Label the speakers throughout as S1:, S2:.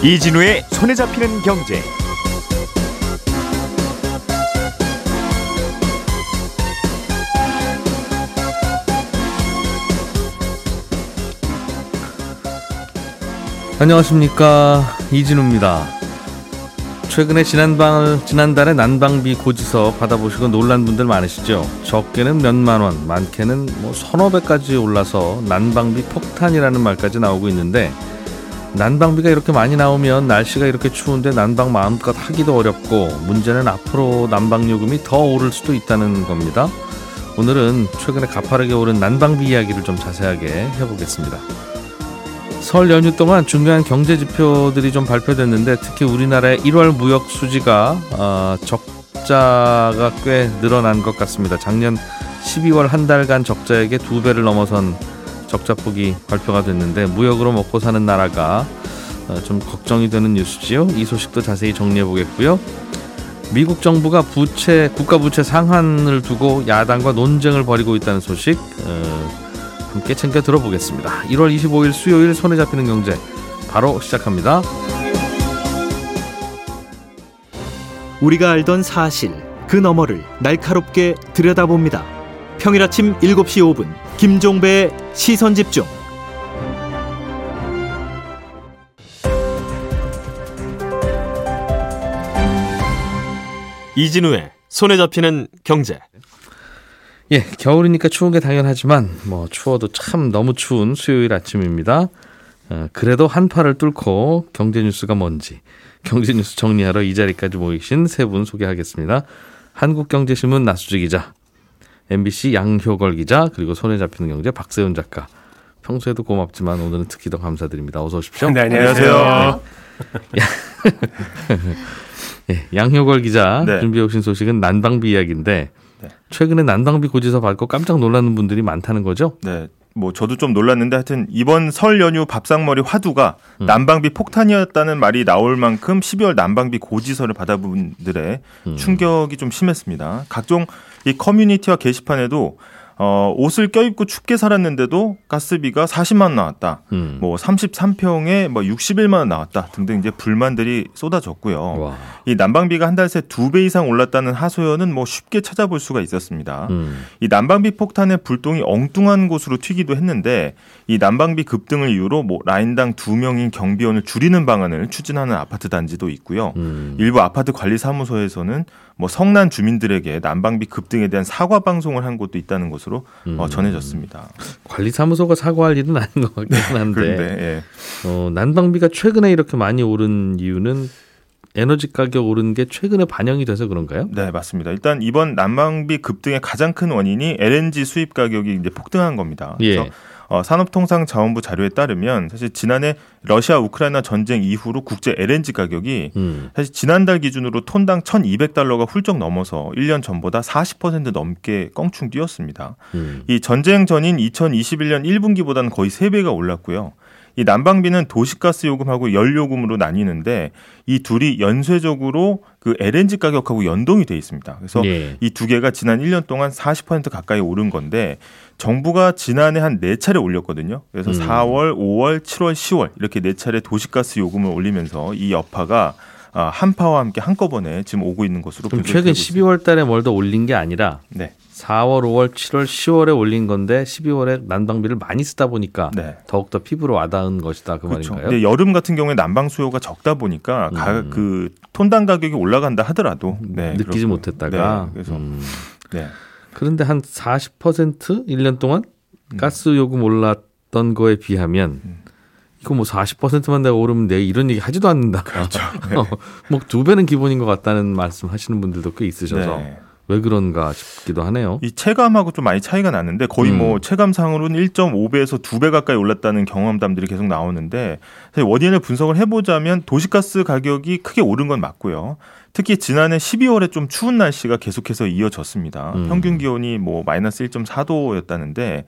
S1: 이진우의 손에 잡히는 경제.
S2: 안녕하십니까 이진우입니다. 최근에 지난달 지난달에 난방비 고지서 받아보시고 놀란 분들 많으시죠? 적게는 몇만 원, 많게는 뭐 서너 배까지 올라서 난방비 폭탄이라는 말까지 나오고 있는데 난방비가 이렇게 많이 나오면 날씨가 이렇게 추운데 난방 마음껏 하기도 어렵고 문제는 앞으로 난방 요금이 더 오를 수도 있다는 겁니다. 오늘은 최근에 가파르게 오른 난방비 이야기를 좀 자세하게 해보겠습니다. 설 연휴 동안 중요한 경제 지표들이 좀 발표됐는데 특히 우리나라의 1월 무역 수지가 어, 적자가 꽤 늘어난 것 같습니다. 작년 12월 한 달간 적자액의 두 배를 넘어선 적자폭이 발표가 됐는데 무역으로 먹고 사는 나라가 어, 좀 걱정이 되는 뉴스지요. 이 소식도 자세히 정리해 보겠고요. 미국 정부가 부채 국가 부채 상한을 두고 야당과 논쟁을 벌이고 있다는 소식 어, 함께 챙겨 들어보겠습니다. 1월 25일 수요일 손에 잡히는 경제 바로 시작합니다.
S3: 우리가 알던 사실 그 너머를 날카롭게 들여다봅니다. 평일 아침 7시 5분 김종배의 시선 집중.
S4: 이진우의 손에 잡히는 경제.
S2: 예, 겨울이니까 추운 게 당연하지만 뭐 추워도 참 너무 추운 수요일 아침입니다. 어, 그래도 한파를 뚫고 경제 뉴스가 뭔지 경제 뉴스 정리하러 이 자리까지 모이신 세 분 소개하겠습니다. 한국경제신문 나수지 기자, MBC 양효걸 기자, 그리고 손에 잡히는 경제 박세훈 작가. 평소에도 고맙지만 오늘은 특히 더 감사드립니다. 어서 오십시오.
S5: 네, 안녕하세요.
S2: 예, 양효걸 기자
S5: 네.
S2: 준비해 오신 소식은 난방비 이야기인데
S5: 네.
S2: 최근에 난방비 고지서 받고 깜짝 놀라는 분들이 많다는 거죠?
S5: 네. 뭐 저도 좀 놀랐는데 하여튼 이번 설 연휴 밥상머리 화두가
S2: 음.
S5: 난방비 폭탄이었다는 말이 나올 만큼 12월 난방비 고지서를 받아본 분들의
S2: 음.
S5: 충격이 좀 심했습니다. 각종 이 커뮤니티와 게시판에도 어, 옷을 껴입고 춥게 살았는데도 가스비가 40만 원 나왔다.
S2: 음.
S5: 뭐 33평에 뭐 61만 원 나왔다 등등 이제 불만들이 쏟아졌고요.
S2: 와.
S5: 이 난방비가 한 달 새 두 배 이상 올랐다는 하소연은 뭐 쉽게 찾아볼 수가 있었습니다.
S2: 음.
S5: 이 난방비 폭탄의 불똥이 엉뚱한 곳으로 튀기도 했는데 이 난방비 급등을 이유로 뭐 라인당 두 명인 경비원을 줄이는 방안을 추진하는 아파트 단지도 있고요.
S2: 음.
S5: 일부 아파트 관리 사무소에서는 뭐 성난 주민들에게 난방비 급등에 대한 사과 방송을 한 곳도 있다는 것으로 어,
S2: 음.
S5: 전해졌습니다.
S2: 관리사무소가 사과할 일은 아닌 것 같긴 한데
S5: 그런데 예.
S2: 어, 난방비가 최근에 이렇게 많이 오른 이유는 에너지 가격 오른 게 최근에 반영이 돼서 그런가요?
S5: 네, 맞습니다. 일단 이번 난방비 급등의 가장 큰 원인이 LNG 수입 가격이 이제 폭등한 겁니다. 그래서
S2: 예.
S5: 어, 산업통상자원부 자료에 따르면 사실 지난해 러시아 우크라이나 전쟁 이후로 국제 LNG 가격이
S2: 음.
S5: 사실 지난달 기준으로 톤당 1,200달러가 훌쩍 넘어서 1년 전보다 40% 넘게 껑충 뛰었습니다.
S2: 음.
S5: 이 전쟁 전인 2021년 1분기보다는 거의 3배가 올랐고요. 이 난방비는 도시가스 요금하고 연료금으로 나뉘는데 이 둘이 연쇄적으로 그 LNG 가격하고 연동이 돼 있습니다. 그래서
S2: 예.
S5: 이두 개가 지난 1년 동안 40% 가까이 오른 건데 정부가 지난해 한 네 차례 올렸거든요. 그래서
S2: 음.
S5: 4월, 5월, 7월, 10월 이렇게 네 차례 도시가스 요금을 올리면서 이 여파가 아, 한파와 함께 한꺼번에 지금 오고 있는 것으로 분석이
S2: 최근
S5: 되고 있습니다.
S2: 12월 달에 뭘 더 올린 게 아니라
S5: 네.
S2: 4월, 5월, 7월, 10월에 올린 건데 12월에 난방비를 많이 쓰다 보니까
S5: 네.
S2: 더욱더 피부로 와닿은 것이다 그
S5: 그렇죠.
S2: 말인가요?
S5: 근데 여름 같은 경우에 난방 수요가 적다 보니까 가,
S2: 음.
S5: 그 톤당 가격이 올라간다 하더라도 네,
S2: 느끼지
S5: 그렇고.
S2: 못했다가
S5: 네, 그래서
S2: 음.
S5: 네.
S2: 그런데 한 40% 1년 동안
S5: 음.
S2: 가스 요금 올랐던 거에 비하면 이거 뭐 40%만 내가 오르면 내 이런 얘기 하지도 않는다.
S5: 그렇죠.
S2: 뭐두 배는 기본인 것 같다는 말씀 하시는 분들도 꽤 있으셔서
S5: 네.
S2: 왜 그런가 싶기도 하네요.
S5: 이 체감하고 좀 많이 차이가 나는데 거의
S2: 음.
S5: 뭐 체감상으로는 1.5배에서 2배 가까이 올랐다는 경험담들이 계속 나오는데 사실 원인을 분석을 해보자면 도시가스 가격이 크게 오른 건 맞고요. 특히 지난해 12월에 좀 추운 날씨가 계속해서 이어졌습니다.
S2: 음.
S5: 평균 기온이 뭐 마이너스 1.4도였다는데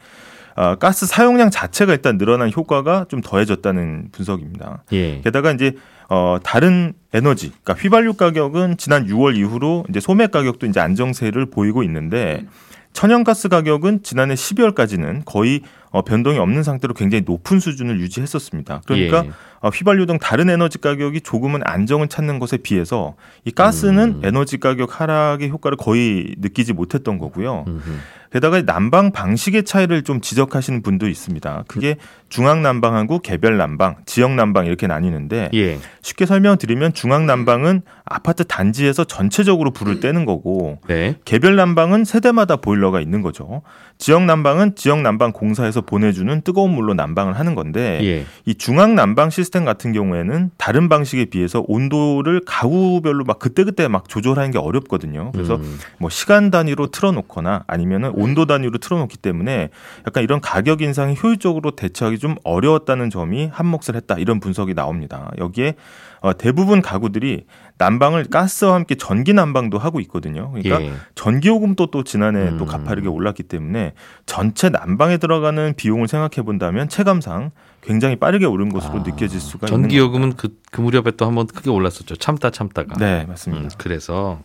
S5: 어, 가스 사용량 자체가 일단 늘어난 효과가 좀 더해졌다는 분석입니다.
S2: 예.
S5: 게다가 이제 어 다른 에너지, 그러니까 휘발유 가격은 지난 6월 이후로 이제 소매 가격도 이제 안정세를 보이고 있는데 천연가스 가격은 지난해 12월까지는 거의 어, 변동이 없는 상태로 굉장히 높은 수준을 유지했었습니다. 그러니까
S2: 예.
S5: 어, 휘발유 등 다른 에너지 가격이 조금은 안정을 찾는 것에 비해서 이 가스는
S2: 음.
S5: 에너지 가격 하락의 효과를 거의 느끼지 못했던 거고요.
S2: 음흠.
S5: 게다가 난방 방식의 차이를 좀 지적하시는 분도 있습니다. 그게 중앙 난방하고 개별 난방, 지역 난방 이렇게 나뉘는데
S2: 예.
S5: 쉽게 설명드리면 중앙 난방은 아파트 단지에서 전체적으로 불을 떼는 거고
S2: 네.
S5: 개별 난방은 세대마다 보일러가 있는 거죠. 지역 난방은 지역 난방 공사에서 보내주는 뜨거운 물로 난방을 하는 건데
S2: 예.
S5: 이 중앙 난방 시스템 같은 경우에는 다른 방식에 비해서 온도를 가구별로 막 그때그때 막 조절하는 게 어렵거든요. 그래서
S2: 음.
S5: 뭐 시간 단위로 틀어놓거나 아니면은 온도 단위로 틀어놓기 때문에 약간 이런 가격 인상이 효율적으로 대처하기 좀 어려웠다는 점이 한몫을 했다 이런 분석이 나옵니다. 여기에 어, 대부분 가구들이 난방을 가스와 함께 전기 난방도 하고 있거든요. 그러니까
S2: 예.
S5: 전기 요금도 또 지난해 또
S2: 음.
S5: 가파르게 올랐기 때문에 전체 난방에 들어가는 비용을 생각해 본다면 체감상 굉장히 빠르게 오른 것으로
S2: 아,
S5: 느껴질 수가 있는
S2: 전기 요금은 그, 그 무렵에 또 한번 크게 올랐었죠. 참다 참다가.
S5: 네, 맞습니다.
S2: 음, 그래서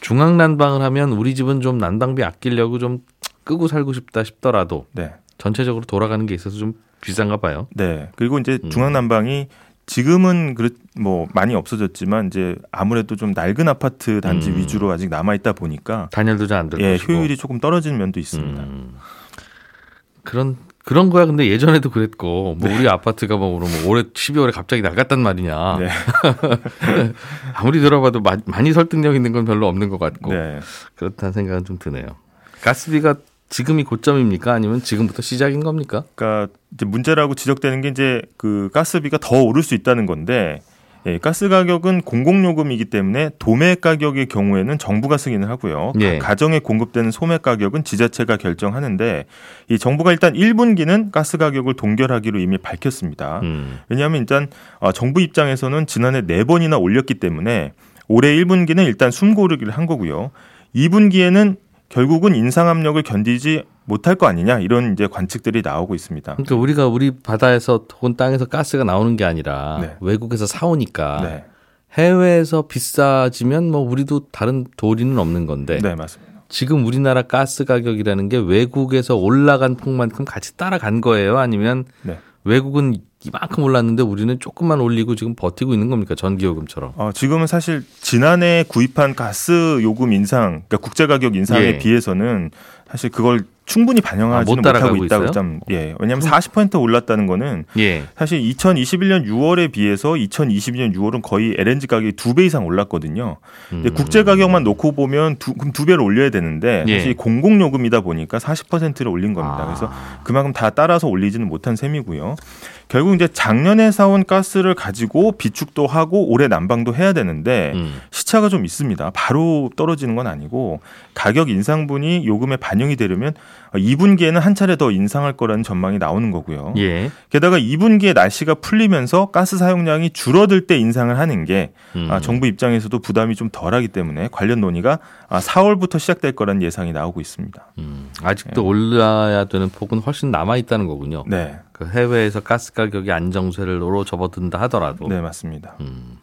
S2: 중앙 난방을 하면 우리 집은 좀 난방비 아끼려고 좀 끄고 살고 싶다 싶더라도
S5: 네.
S2: 전체적으로 돌아가는 게 있어서 좀 비싼가 봐요.
S5: 네. 그리고 이제
S2: 음.
S5: 중앙 난방이 지금은 그뭐 많이 없어졌지만 이제 아무래도 좀 낡은 아파트 단지
S2: 음.
S5: 위주로 아직 남아 있다 보니까
S2: 단열도 잘안될
S5: 예,
S2: 것이고.
S5: 효율이 조금 떨어지는 면도 있습니다.
S2: 음. 그런 그런 거야. 근데 예전에도 그랬고 뭐
S5: 네.
S2: 우리 아파트가 뭐 그러면 올해 12월에 갑자기 나갔단 말이냐.
S5: 네.
S2: 아무리 들어봐도 마- 많이 설득력 있는 건 별로 없는 것 같고
S5: 네.
S2: 그렇다는 생각은 좀 드네요. 가스비가 지금이 고점입니까? 아니면 지금부터 시작인 겁니까?
S5: 그러니까 문제라고 지적되는 게 이제 그 가스비가 더 오를 수 있다는 건데 예, 가스 가격은 공공요금이기 때문에 도매 가격의 경우에는 정부가 승인을 하고요.
S2: 예.
S5: 각 가정에 공급되는 소매 가격은 지자체가 결정하는데 이 정부가 일단 1분기는 가스 가격을 동결하기로 이미 밝혔습니다.
S2: 음.
S5: 왜냐하면 일단 어, 정부 입장에서는 지난해 네 번이나 올렸기 때문에 올해 1분기는 일단 숨고르기를 한 거고요. 2분기에는 결국은 인상 압력을 견디지 못할 거 아니냐 이런 이제 관측들이 나오고 있습니다.
S2: 그러니까 우리가 우리 바다에서 혹은 땅에서 가스가 나오는 게 아니라
S5: 네.
S2: 외국에서 사오니까
S5: 네,
S2: 해외에서 비싸지면 뭐 우리도 다른 도리는 없는 건데
S5: 네 맞습니다.
S2: 지금 우리나라 가스 가격이라는 게 외국에서 올라간 폭만큼 같이 따라간 거예요? 아니면
S5: 네.
S2: 외국은 이만큼 올랐는데 우리는 조금만 올리고 지금 버티고 있는 겁니까? 전기 요금처럼.
S5: 어, 지금은 사실 지난해 구입한 가스 요금 인상, 그러니까 국제 가격 인상에
S2: 예.
S5: 비해서는 사실 그걸 충분히
S2: 아,
S5: 반영하지는
S2: 못 따라가고
S5: 못하고 있다고? 좀 예. 왜냐하면 40% 올랐다는 거는
S2: 예.
S5: 사실 2021년 6월에 비해서 2022년 6월은 거의 LNG 가격이 두 배 이상 올랐거든요. 근데
S2: 음.
S5: 국제 가격만 놓고 보면 두, 그럼 두 배를 올려야 되는데
S2: 예.
S5: 사실 공공 요금이다 보니까 40%를 올린 겁니다.
S2: 아.
S5: 그래서 그만큼 다 따라서 올리지는 못한 셈이고요. 결국 이제 작년에 사온 가스를 가지고 비축도 하고 올해 난방도 해야 되는데
S2: 음.
S5: 시차가 좀 있습니다. 바로 떨어지는 건 아니고 가격 인상분이 요금에 반영이 되려면 2분기에는 한 차례 더 인상할 거라는 전망이 나오는 거고요.
S2: 예.
S5: 게다가 2분기에 날씨가 풀리면서 가스 사용량이 줄어들 때 인상을 하는 게
S2: 음.
S5: 아, 정부 입장에서도 부담이 좀 덜하기 때문에 관련 논의가 아, 4월부터 시작될 거라는 예상이 나오고 있습니다.
S2: 음. 아직도 올라야 되는 폭은 훨씬 남아 있다는 거군요.
S5: 네,
S2: 그 해외에서 가스 가격이 안정세로 접어든다 하더라도.
S5: 네 맞습니다.
S2: 음.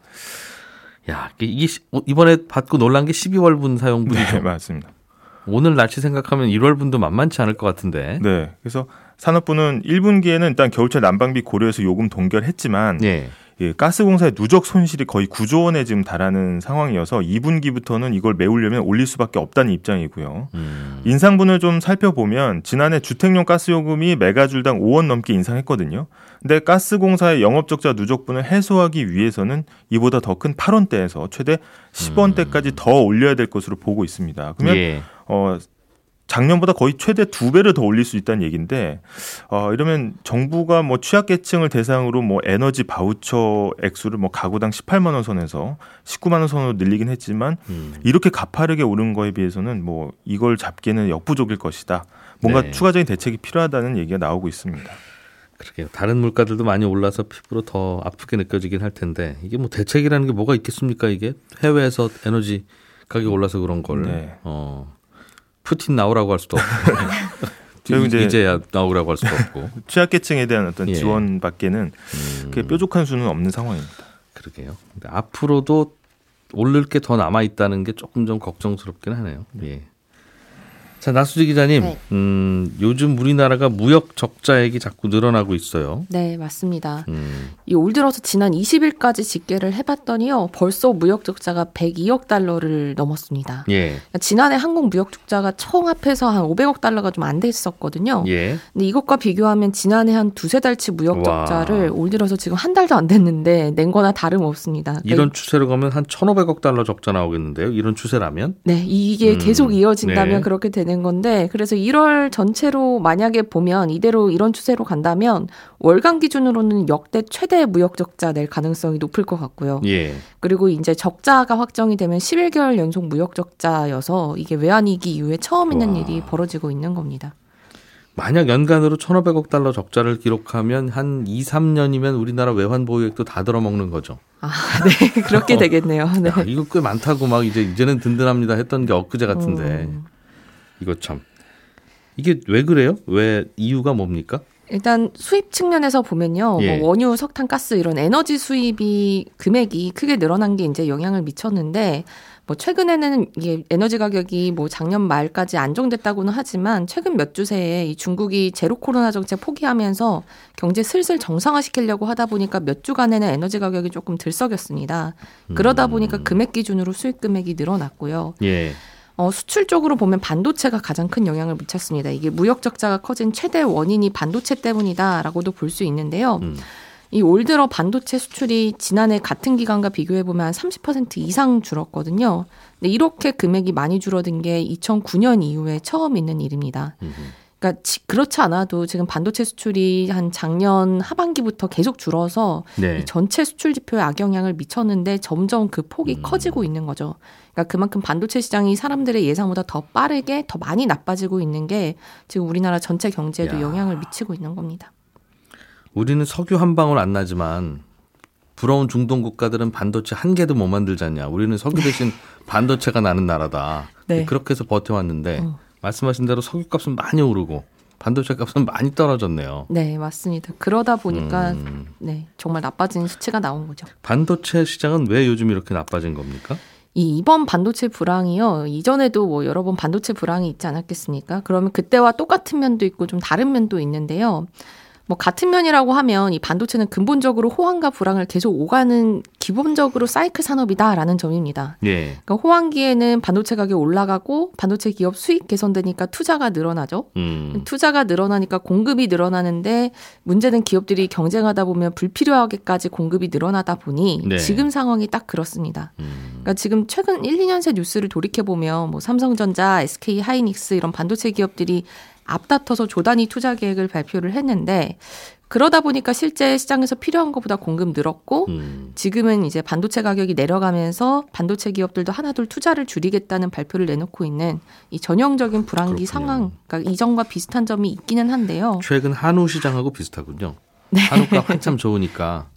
S2: 야, 이게 시- 어, 이번에 받고 놀란 게 12월분 사용분이죠.
S5: 네 맞습니다.
S2: 오늘 날씨 생각하면 1월 분도 만만치 않을 것 같은데.
S5: 네, 그래서 산업부는 1분기에는 일단 겨울철 난방비 고려해서 요금 동결했지만
S2: 예.
S5: 예, 가스공사의 누적 손실이 거의 9조 원에 지금 달하는 상황이어서 2분기부터는 이걸 메우려면 올릴 수밖에 없다는 입장이고요.
S2: 음.
S5: 인상분을 좀 살펴보면 지난해 주택용 가스요금이 메가줄당 5원 넘게 인상했거든요. 근데 가스공사의 영업적자 누적분을 해소하기 위해서는 이보다 더 큰 8원대에서 최대 10원대까지 더 올려야 될 것으로 보고 있습니다. 그러면
S2: 예.
S5: 어 작년보다 거의 최대 두 배를 더 올릴 수 있다는 얘기인데 어 이러면 정부가 뭐 취약계층을 대상으로 뭐 에너지 바우처 액수를 뭐 가구당 18만 원 선에서 19만 원 선으로 늘리긴 했지만
S2: 음.
S5: 이렇게 가파르게 오른 거에 비해서는 뭐 이걸 잡기는 역부족일 것이다. 뭔가
S2: 네.
S5: 추가적인 대책이 필요하다는 얘기가 나오고 있습니다.
S2: 그러게요. 다른 물가들도 많이 올라서 피부로 더 아프게 느껴지긴 할 텐데 이게 뭐 대책이라는 게 뭐가 있겠습니까? 이게 해외에서 에너지 가격이 올라서 그런 걸
S5: 네.
S2: 어. 푸틴 나오라고 할 수도 없고
S5: 이제-
S2: 이제야 나오라고 할 수도 없고
S5: 취약계층에 대한 어떤
S2: 예.
S5: 지원밖에는
S2: 음,
S5: 그게 뾰족한 수는 없는 상황입니다.
S2: 그러게요. 근데 앞으로도 오를 게 더 남아 있다는 게 조금 좀 걱정스럽긴 하네요. 예. 자, 나수지 기자님,
S6: 네.
S2: 음, 요즘 우리나라가 무역 적자액이 자꾸 늘어나고 있어요.
S6: 네, 맞습니다.
S2: 음,
S6: 이올 들어서 지난 20일까지 집계를 해봤더니요, 벌써 무역 적자가 102억 달러를 넘었습니다.
S2: 예,
S6: 그러니까 지난해 한국 무역 적자가 총 합해서 한 500억 달러가 좀 안 됐었거든요.
S2: 예.
S6: 근데 이것과 비교하면 지난해 한 두세 달치 무역
S2: 와.
S6: 적자를 올 들어서 지금 한 달도 안 됐는데 낸 거나 다름없습니다. 그러니까
S2: 이런 추세로 가면 한 1,500억 달러 적자 나오겠는데요. 이런 추세라면?
S6: 네, 이게
S2: 음,
S6: 계속 이어진다면
S2: 네.
S6: 그렇게 되는 건데, 그래서 1월 전체로 만약에 보면 이대로 이런 추세로 간다면 월간 기준으로는 역대 최대 무역 적자 낼 가능성이 높을 것 같고요.
S2: 예.
S6: 그리고 이제 적자가 확정이 되면 11개월 연속 무역 적자여서 이게 외환 위기 이후에 처음 있는
S2: 와.
S6: 일이 벌어지고 있는 겁니다.
S2: 만약 연간으로 1,500억 달러 적자를 기록하면 한 2, 3년이면 우리나라 외환 보유액도 다 들어먹는 거죠.
S6: 아, 네, 그렇게
S2: 어.
S6: 되겠네요. 네.
S2: 야, 이거 꽤 많다고 막 이제 이제는 든든합니다 했던 게 엊그제 같은데
S6: 음.
S2: 이거 참 이게 왜 그래요? 왜 이유가 뭡니까?
S6: 일단 수입 측면에서 보면요.
S2: 예.
S6: 뭐 원유, 석탄, 가스 이런 에너지 수입이 금액이 크게 늘어난 게 이제 영향을 미쳤는데 뭐 최근에는 이게 에너지 가격이 뭐 작년 말까지 안정됐다고는 하지만 최근 몇 주 새에 이 중국이 제로 코로나 정책 포기하면서 경제 슬슬 정상화시키려고 하다 보니까 몇 주간에는 에너지 가격이 조금 들썩였습니다. 그러다 보니까 금액 기준으로 수입 금액이 늘어났고요.
S2: 예.
S6: 어, 수출 쪽으로 보면 반도체가 가장 큰 영향을 미쳤습니다. 이게 무역 적자가 커진 최대 원인이 반도체 때문이다라고도 볼 수 있는데요.
S2: 음.
S6: 이올 들어 반도체 수출이 지난해 같은 기간과 비교해 보면 한30% 이상 줄었거든요. 근데 이렇게 금액이 많이 줄어든 게 2009년 이후에 처음 있는 일입니다.
S2: 음흠.
S6: 그러니까 지- 그렇지 않아도 지금 반도체 수출이 한 작년 하반기부터 계속 줄어서
S2: 네.
S6: 이 전체 수출 지표에 악영향을 미쳤는데 점점 그 폭이
S2: 음.
S6: 커지고 있는 거죠. 그러니까 그만큼 반도체 시장이 사람들의 예상보다 더 빠르게 더 많이 나빠지고 있는 게 지금 우리나라 전체 경제에도
S2: 야.
S6: 영향을 미치고 있는 겁니다.
S2: 우리는 석유 한 방울 안 나지만 부러운 중동 국가들은 반도체 한 개도 못 만들잖냐. 우리는 석유 대신 반도체가 나는 나라다.
S6: 네.
S2: 그렇게 해서 버텨왔는데
S6: 어.
S2: 말씀하신 대로 석유 값은 많이 오르고 반도체 값은 많이 떨어졌네요.
S6: 네, 맞습니다. 그러다 보니까
S2: 음,
S6: 네, 정말 나빠진 수치가 나온 거죠.
S2: 반도체 시장은 왜 요즘 이렇게 나빠진 겁니까?
S6: 이 이번 반도체 불황이요. 이전에도 뭐 여러 번 반도체 불황이 있지 않았겠습니까? 그러면 그때와 똑같은 면도 있고 좀 다른 면도 있는데요. 뭐 같은 면이라고 하면 이 반도체는 근본적으로 호황과 불황을 계속 오가는 기본적으로 사이클 산업이다라는 점입니다.
S2: 예.
S6: 그러니까 호황기에는 반도체 가격이 올라가고 반도체 기업 수익 개선되니까 투자가 늘어나죠.
S2: 음,
S6: 투자가 늘어나니까 공급이 늘어나는데 문제는 기업들이 경쟁하다 보면 불필요하게까지 공급이 늘어나다 보니
S2: 네.
S6: 지금 상황이 딱 그렇습니다.
S2: 음,
S6: 그러니까 지금 최근 1, 2년 새 뉴스를 돌이켜 보면 뭐 삼성전자, SK 하이닉스 이런 반도체 기업들이 앞다퉈서 조단위 투자 계획을 발표를 했는데 그러다 보니까 실제 시장에서 필요한 것보다 공급 늘었고
S2: 음.
S6: 지금은 이제 반도체 가격이 내려가면서 반도체 기업들도 하나둘 투자를 줄이겠다는 발표를 내놓고 있는 이 전형적인 불황기
S2: 그렇군요.
S6: 상황, 그러니까 이전과 비슷한 점이 있기는 한데요.
S2: 최근 한우 시장하고 비슷하군요. 한우가 한참 좋으니까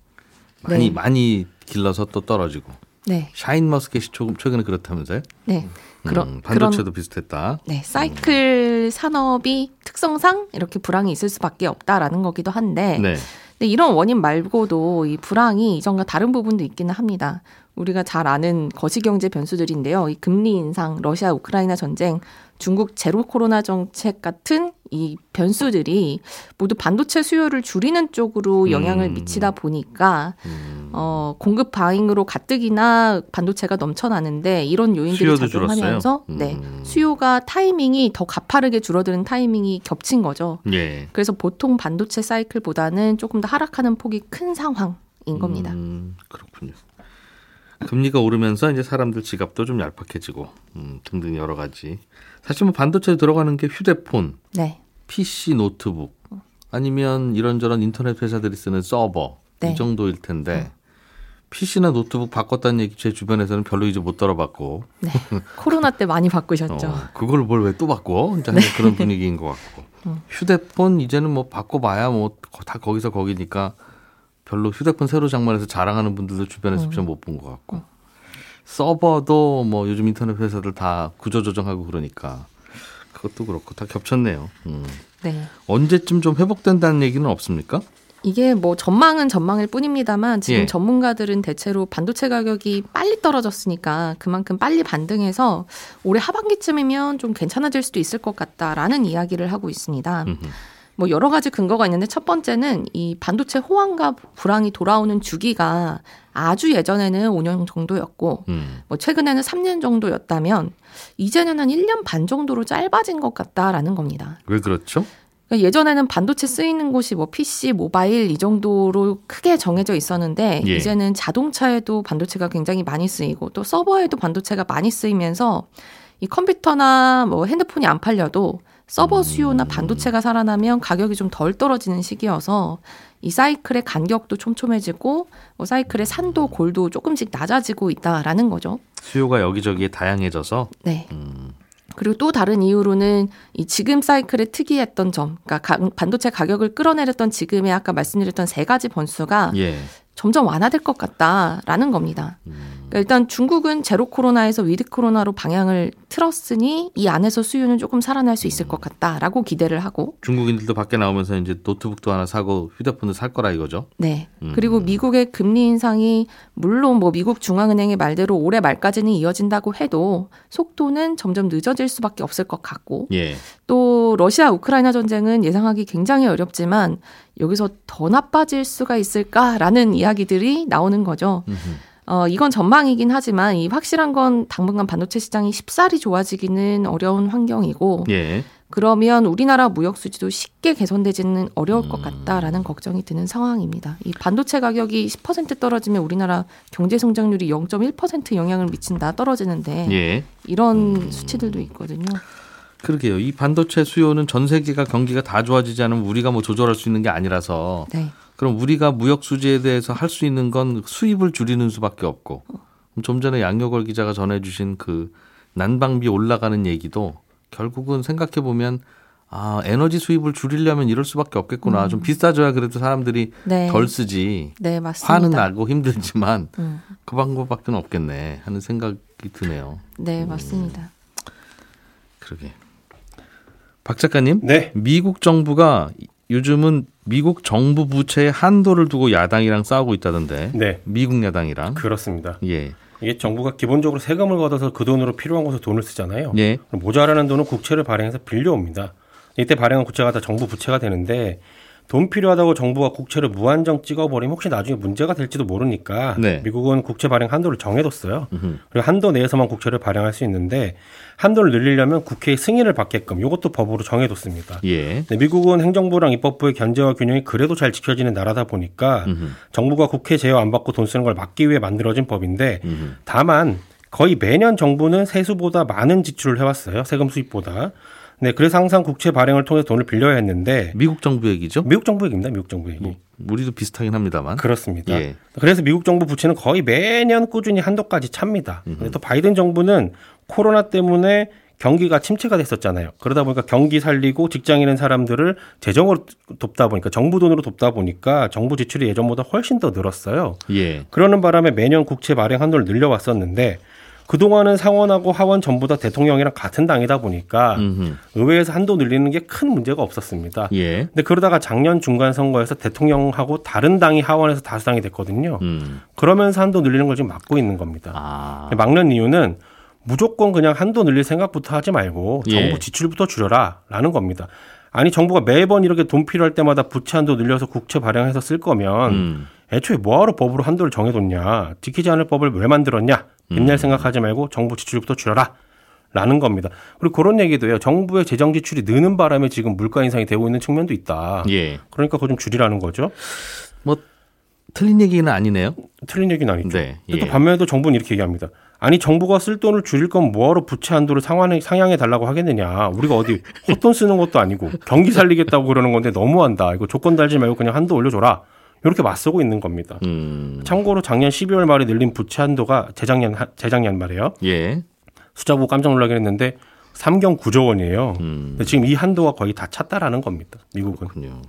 S2: 많이
S6: 네.
S2: 많이 길러서 또 떨어지고
S6: 네,
S2: 샤인 머스켓이 조금 최근에 그렇다면서요?
S6: 네. 그런
S2: 음,
S6: 그런
S2: 반도체도 비슷했다.
S6: 네, 사이클 산업이 특성상 이렇게 불황이 있을 수밖에 없다라는 거기도 한데
S2: 네.
S6: 근데 이런 원인 말고도 이 불황이 이전과 다른 부분도 있기는 합니다. 우리가 잘 아는 거시경제 변수들인데요. 이 금리 인상, 러시아 우크라이나 전쟁, 중국 제로 코로나 정책 같은 이 변수들이 모두 반도체 수요를 줄이는 쪽으로 영향을
S2: 음.
S6: 미치다 보니까
S2: 음,
S6: 어 공급 바잉으로 가뜩이나 반도체가 넘쳐나는데 이런 요인들이 작용하면서? 네
S2: 음.
S6: 수요가 타이밍이 더 가파르게 줄어드는 타이밍이 겹친 거죠.
S2: 예.
S6: 그래서 보통 반도체 사이클보다는 조금 더 하락하는 폭이 큰 상황인 겁니다.
S2: 음, 그렇군요. 금리가 오르면서 이제 사람들 지갑도 좀 얄팍해지고 음, 등등 여러 가지. 사실 뭐 반도체 들어가는 게 휴대폰,
S6: 네.
S2: PC, 노트북 아니면 이런저런 인터넷 회사들이 쓰는 서버
S6: 네.
S2: 이 정도일 텐데 PC나 노트북 바꿨다는 얘기 제 주변에서는 별로 이제 못 들어봤고
S6: 네. 코로나 때 많이 바꾸셨죠.
S2: 어, 그걸 뭘 왜 또 바꿔? 이제 하여튼 그런 분위기인 것 같고
S6: 음.
S2: 휴대폰 이제는 뭐 바꿔봐야 뭐 다 거기서 거기니까 별로 휴대폰 새로 장만해서 자랑하는 분들도 주변에서
S6: 음.
S2: 좀못 본 것 같고 서버도 뭐 요즘 인터넷 회사들 다 구조 조정하고 그러니까 그것도 그렇고 다 겹쳤네요. 음.
S6: 네.
S2: 언제쯤 좀 회복된다는 얘기는 없습니까?
S6: 이게 뭐 전망은 전망일 뿐입니다만 지금
S2: 예.
S6: 전문가들은 대체로 반도체 가격이 빨리 떨어졌으니까 그만큼 빨리 반등해서 올해 하반기쯤이면 좀 괜찮아질 수도 있을 것 같다라는 이야기를 하고 있습니다.
S2: 음흠.
S6: 뭐 여러 가지 근거가 있는데 첫 번째는 이 반도체 호황과 불황이 돌아오는 주기가 아주 예전에는 5년 정도였고
S2: 음.
S6: 뭐 최근에는 3년 정도였다면 이제는 한 1년 반 정도로 짧아진 것 같다라는 겁니다.
S2: 왜 그렇죠?
S6: 그러니까 예전에는 반도체 쓰이는 곳이 뭐 PC, 모바일 이 정도로 크게 정해져 있었는데
S2: 예.
S6: 이제는 자동차에도 반도체가 굉장히 많이 쓰이고 또 서버에도 반도체가 많이 쓰이면서 이 컴퓨터나 뭐 핸드폰이 안 팔려도 서버 수요나 반도체가 살아나면 가격이 좀 덜 떨어지는 시기여서 이 사이클의 간격도 촘촘해지고 뭐 사이클의 산도 골도 조금씩 낮아지고 있다라는 거죠.
S2: 수요가 여기저기에 다양해져서
S6: 네.
S2: 음.
S6: 그리고 또 다른 이유로는 이 지금 사이클의 특이했던 점, 그러니까 가- 반도체 가격을 끌어내렸던 지금의 아까 말씀드렸던 세 가지 변수가
S2: 예.
S6: 점점 완화될 것 같다라는 겁니다.
S2: 음.
S6: 그러니까 일단 중국은 제로 코로나에서 with 코로나로 방향을 틀었으니 이 안에서 수요는 조금 살아날 수 있을 것 같다라고 기대를 하고
S2: 중국인들도 밖에 나오면서 이제 노트북도 하나 사고 휴대폰도 살 거라 이거죠.
S6: 네.
S2: 음.
S6: 그리고 미국의 금리 인상이 물론 뭐 미국 중앙은행의 말대로 올해 말까지는 이어진다고 해도 속도는 점점 늦어질 수밖에 없을 것 같고
S2: 예.
S6: 또 러시아 우크라이나 전쟁은 예상하기 굉장히 어렵지만 여기서 더 나빠질 수가 있을까라는 이야기들이 나오는 거죠.
S2: 음흠.
S6: 어, 이건 전망이긴 하지만 이 확실한 건 당분간 반도체 시장이 쉽사리 좋아지기는 어려운 환경이고
S2: 예.
S6: 그러면 우리나라 무역 수지도 쉽게 개선되지는 어려울
S2: 음.
S6: 것 같다라는 걱정이 드는 상황입니다. 이 반도체 가격이 10% 떨어지면 우리나라 경제 성장률이 0.1% 영향을 미친다 떨어지는데
S2: 예.
S6: 이런 수치들도 있거든요.
S2: 그러게요. 이 반도체 수요는 전 세계가 경기가 다 좋아지지 않으면 우리가 뭐 조절할 수 있는 게 아니라서
S6: 네.
S2: 그럼 우리가 무역 수지에 대해서 할 수 있는 건 수입을 줄이는 수밖에 없고 좀 전에 양효걸 기자가 전해주신 그 난방비 올라가는 얘기도 결국은 생각해 보면 아 에너지 수입을 줄이려면 이럴 수밖에 없겠구나. 좀 비싸져야 그래도 사람들이
S6: 음. 네.
S2: 덜 쓰지.
S6: 네, 맞습니다.
S2: 화는 나고 힘들지만
S6: 음.
S2: 그 방법밖에 없겠네 하는 생각이 드네요.
S6: 네, 맞습니다.
S2: 그러게. 박 작가님,
S7: 네.
S2: 미국 정부가 요즘은 미국 정부 부채의 한도를 두고 야당이랑 싸우고 있다던데.
S7: 네.
S2: 미국 야당이랑.
S7: 그렇습니다.
S2: 예.
S7: 이게 정부가 기본적으로 세금을 걷어서 그 돈으로 필요한 곳에 돈을 쓰잖아요.
S2: 예.
S7: 모자라는 돈은 국채를 발행해서 빌려옵니다. 이때 발행한 국채가 다 정부 부채가 되는데 돈 필요하다고 정부가 국채를 무한정 찍어버리면 혹시 나중에 문제가 될지도 모르니까
S2: 네.
S7: 미국은 국채 발행 한도를 정해뒀어요.
S2: 음흠.
S7: 그리고 한도 내에서만 국채를 발행할 수 있는데 한도를 늘리려면 국회의 승인을 받게끔 이것도 법으로 정해뒀습니다.
S2: 예.
S7: 네, 미국은 행정부랑 입법부의 견제와 균형이 그래도 잘 지켜지는 나라다 보니까
S2: 음흠.
S7: 정부가 국회 제어 안 받고 돈 쓰는 걸 막기 위해 만들어진 법인데
S2: 음흠.
S7: 다만 거의 매년 정부는 세수보다 많은 지출을 해왔어요. 세금 수입보다. 네, 그래서 항상 국채 발행을 통해 돈을 빌려야 했는데
S2: 미국 정부 얘기죠?
S7: 미국 정부 얘기입니다. 미국 정부 얘기.
S2: 뭐 우리도 비슷하긴 합니다만.
S7: 그렇습니다.
S2: 예.
S7: 그래서 미국 정부 부채는 거의 매년 꾸준히 한도까지 찹니다. 또 바이든 정부는 코로나 때문에 경기가 침체가 됐었잖아요. 그러다 보니까 경기 살리고 직장 잃은 사람들을 재정으로 돕다 보니까 정부 돈으로 돕다 보니까 정부 지출이 예전보다 훨씬 더 늘었어요.
S2: 예.
S7: 그러는 바람에 매년 국채 발행 한도를 늘려왔었는데 그동안은 상원하고 하원 전부 다 대통령이랑 같은 당이다 보니까
S2: 음흠.
S7: 의회에서 한도 늘리는 게 큰 문제가 없었습니다.
S2: 예.
S7: 근데 그러다가 작년 중간 선거에서 대통령하고 다른 당이 하원에서 다수당이 됐거든요.
S2: 음.
S7: 그러면서 한도 늘리는 걸 지금 막고 있는 겁니다.
S2: 아.
S7: 막는 이유는 무조건 그냥 한도 늘릴 생각부터 하지 말고
S2: 예.
S7: 정부 지출부터 줄여라라는 겁니다. 아니 정부가 매번 이렇게 돈 필요할 때마다 부채 한도 늘려서 국채 발행해서 쓸 거면
S2: 음.
S7: 애초에 뭐하러 법으로 한도를 정해뒀냐 지키지 않을 법을 왜 만들었냐
S2: 음.
S7: 옛날 생각하지 말고 정부 지출부터 줄여라 라는 겁니다. 그리고 그런 얘기도 해요. 정부의 재정 지출이 느는 바람에 지금 물가 인상이 되고 있는 측면도 있다.
S2: 예.
S7: 그러니까 그거 좀 줄이라는 거죠.
S2: 뭐 틀린 얘기는 아니네요.
S7: 틀린 얘기는 아니죠.
S2: 네.
S7: 근데
S2: 예.
S7: 또 반면에도 정부는 이렇게 얘기합니다. 아니 정부가 쓸 돈을 줄일 건 뭐하러 부채 한도를 상환해, 상향해 달라고 하겠느냐. 우리가 어디 헛돈 쓰는 것도 아니고 경기 살리겠다고 그러는 건데 너무한다. 이거 조건 달지 말고 그냥 한도 올려줘라. 이렇게 맞서고 있는 겁니다.
S2: 음.
S7: 참고로 작년 12월 말에 늘린 부채 한도가 재작년 하- 재작년 말이에요.
S2: 예.
S7: 숫자 보고 깜짝 놀라긴 했는데 3경 9조 원이에요.
S2: 음.
S7: 근데 지금 이 한도가 거의 다 찼다라는 겁니다. 미국은.
S2: 그렇군요.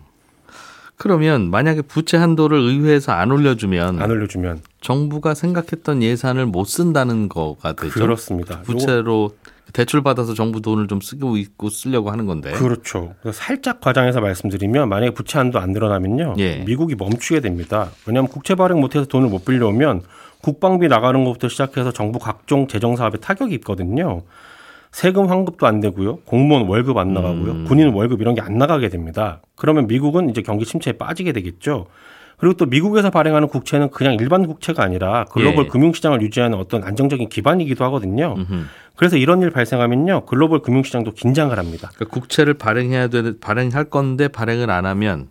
S2: 그러면 만약에 부채 한도를 의회에서 안 올려주면
S7: 안 올려주면
S2: 정부가 생각했던 예산을 못 쓴다는 거가 되죠.
S7: 그렇습니다.
S2: 부채로 대출 받아서 정부 돈을 좀 쓰고 있고 쓰려고 하는 건데.
S7: 그렇죠. 살짝 과장해서 말씀드리면 만약에 부채 한도 안 늘어나면요.
S2: 예.
S7: 미국이 멈추게 됩니다. 왜냐하면 국채 발행 못해서 돈을 못 빌려오면 국방비 나가는 것부터 시작해서 정부 각종 재정 사업에 타격이 있거든요. 세금 환급도 안 되고요. 공무원 월급 안 나가고요.
S2: 음.
S7: 군인 월급 이런 게 안 나가게 됩니다. 그러면 미국은 이제 경기 침체에 빠지게 되겠죠. 그리고 또 미국에서 발행하는 국채는 그냥 일반 국채가 아니라 글로벌
S2: 예.
S7: 금융시장을 유지하는 어떤 안정적인 기반이기도 하거든요.
S2: 음흠.
S7: 그래서 이런 일 발생하면요. 글로벌 금융시장도 긴장을 합니다.
S2: 그러니까 국채를 발행해야 되 발행할 건데 발행을 안 하면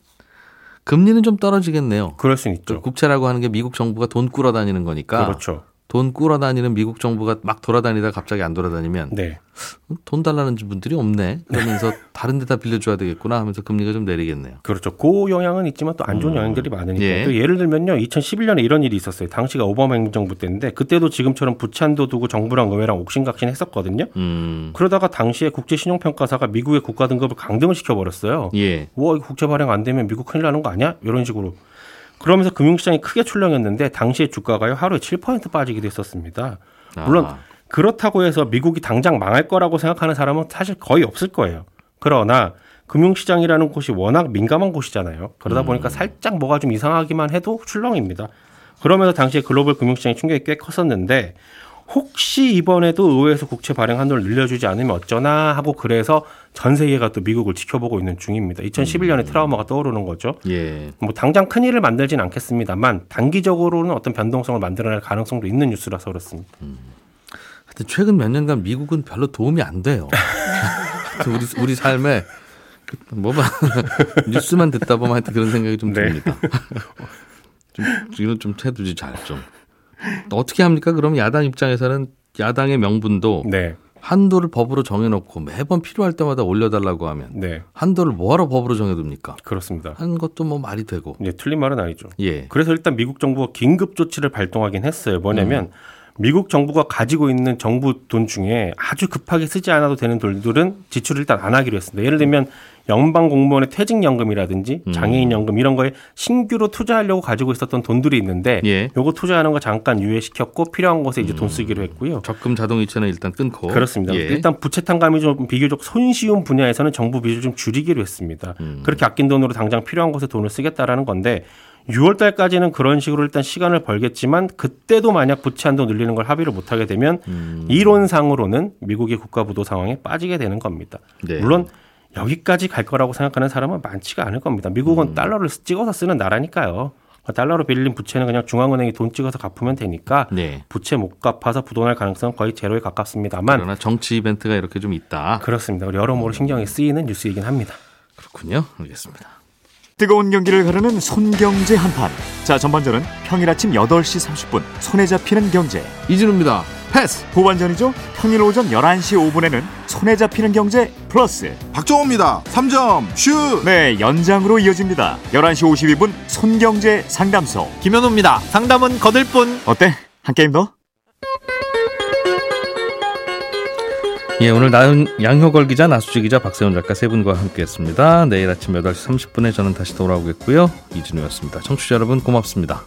S2: 금리는 좀 떨어지겠네요.
S7: 그럴
S2: 그
S7: 있죠.
S2: 국채라고 하는 게 미국 정부가 돈 꾸러 다니는 거니까
S7: 그렇죠.
S2: 돈 꾸러 다니는 미국 정부가 막 돌아다니다 갑자기 안 돌아다니면
S7: 네.
S2: 돈 달라는 분들이 없네. 그러면서 다른 데다 빌려줘야 되겠구나 하면서 금리가 좀 내리겠네요.
S7: 그렇죠. 그 영향은 있지만 또 안 좋은
S2: 음.
S7: 영향들이 많으니까.
S2: 예.
S7: 또 예를 들면요. 2011년에 이런 일이 있었어요. 당시가 오바마 행정부 때인데 그때도 지금처럼 부채한도 두고 정부랑 의회랑 옥신각신 했었거든요.
S2: 음.
S7: 그러다가 당시에 국제신용평가사가 미국의 국가 등급을 강등을 시켜버렸어요.
S2: 예.
S7: 와, 국채 발행 안 되면 미국 큰일 나는 거 아니야? 이런 식으로. 그러면서 금융시장이 크게 출렁였는데 당시에 주가가요 하루에 7% 빠지기도 했었습니다. 물론
S2: 아.
S7: 그렇다고 해서 미국이 당장 망할 거라고 생각하는 사람은 사실 거의 없을 거예요. 그러나 금융시장이라는 곳이 워낙 민감한 곳이잖아요. 그러다 보니까 살짝 뭐가 좀 이상하기만 해도 출렁입니다. 그러면서 당시에 글로벌 금융시장의 충격이 꽤 컸었는데 혹시 이번에도 의회에서 국채 발행 한도를 늘려주지 않으면 어쩌나 하고 그래서 전 세계가 또 미국을 지켜보고 있는 중입니다. 2011년에 트라우마가 떠오르는 거죠.
S2: 예.
S7: 뭐 당장 큰 일을 만들진 않겠습니다만 단기적으로는 어떤 변동성을 만들어낼 가능성도 있는 뉴스라서 그렇습니다.
S2: 하여튼 최근 몇 년간 미국은 별로 도움이 안 돼요. 우리 우리 삶에 뭐만 뉴스만 듣다 보면 하여튼 그런 생각이 좀
S7: 네.
S2: 듭니다. 좀 이건 좀 해두지 잘 좀. 어떻게 합니까? 그럼 야당 입장에서는 야당의 명분도
S7: 네,
S2: 한도를 법으로 정해놓고 매번 필요할 때마다 올려달라고 하면
S7: 네,
S2: 한도를 뭐하러 법으로 정해둡니까?
S7: 그렇습니다.
S2: 하는 것도 뭐 말이 되고.
S7: 네, 틀린 말은 아니죠.
S2: 예.
S7: 그래서 일단 미국 정부가 긴급 조치를 발동하긴 했어요. 뭐냐면 미국 정부가 가지고 있는 정부 돈 중에 아주 급하게 쓰지 않아도 되는 돈들은 지출을 일단 안 하기로 했습니다. 예를 들면 연방 공무원의 퇴직연금이라든지 장애인연금 이런 거에 신규로 투자하려고 가지고 있었던 돈들이 있는데
S2: 예.
S7: 요거 투자하는 거 잠깐 유예시켰고 필요한 곳에 이제 돈 쓰기로 했고요.
S2: 적금 자동 이체는 일단 끊고.
S7: 그렇습니다.
S2: 예.
S7: 일단 부채 탕감이 좀 비교적 손쉬운 분야에서는 정부 비중을 좀 줄이기로 했습니다.
S2: 음.
S7: 그렇게 아낀 돈으로 당장 필요한 곳에 돈을 쓰겠다라는 건데 6월 달까지는 그런 식으로 일단 시간을 벌겠지만 그때도 만약 부채 한도 늘리는 걸 합의를 못 하게 되면
S2: 음.
S7: 이론상으로는 미국의 국가 부도 상황에 빠지게 되는 겁니다.
S2: 네.
S7: 물론 여기까지 갈 거라고 생각하는 사람은 많지가 않을 겁니다.
S2: 음.
S7: 미국은 달러를 찍어서 쓰는 나라니까요. 달러로 빌린 부채는 그냥 중앙은행이 돈 찍어서 갚으면 되니까
S2: 네.
S7: 부채 못 갚아서 부도날 가능성은 거의 제로에 가깝습니다만
S2: 그러나 정치 이벤트가 이렇게 좀 있다.
S7: 그렇습니다. 여러모로 신경이 쓰이는 뉴스이긴 합니다.
S2: 그렇군요. 알겠습니다.
S1: 뜨거운 경기를 가르는 손경제 한판. 자, 전반전은 평일 아침 8시 30분 손에 잡히는 경제.
S2: 이진우입니다. 패스.
S1: 후반전이죠. 평일 오전 11시 5분에는 손에 잡히는 경제 플러스.
S8: 박정호입니다. 3점 슛.
S1: 네, 연장으로 이어집니다. 11시 52분 손경제 상담소.
S3: 김현우입니다. 상담은 거들 뿐.
S1: 어때? 한 게임 더?
S2: 예, 오늘 나은 양효걸 기자, 나수지 기자, 박세훈 작가 세 분과 함께했습니다. 내일 아침 8시 30분에 저는 다시 돌아오겠고요. 이진우였습니다. 청취자 여러분 고맙습니다.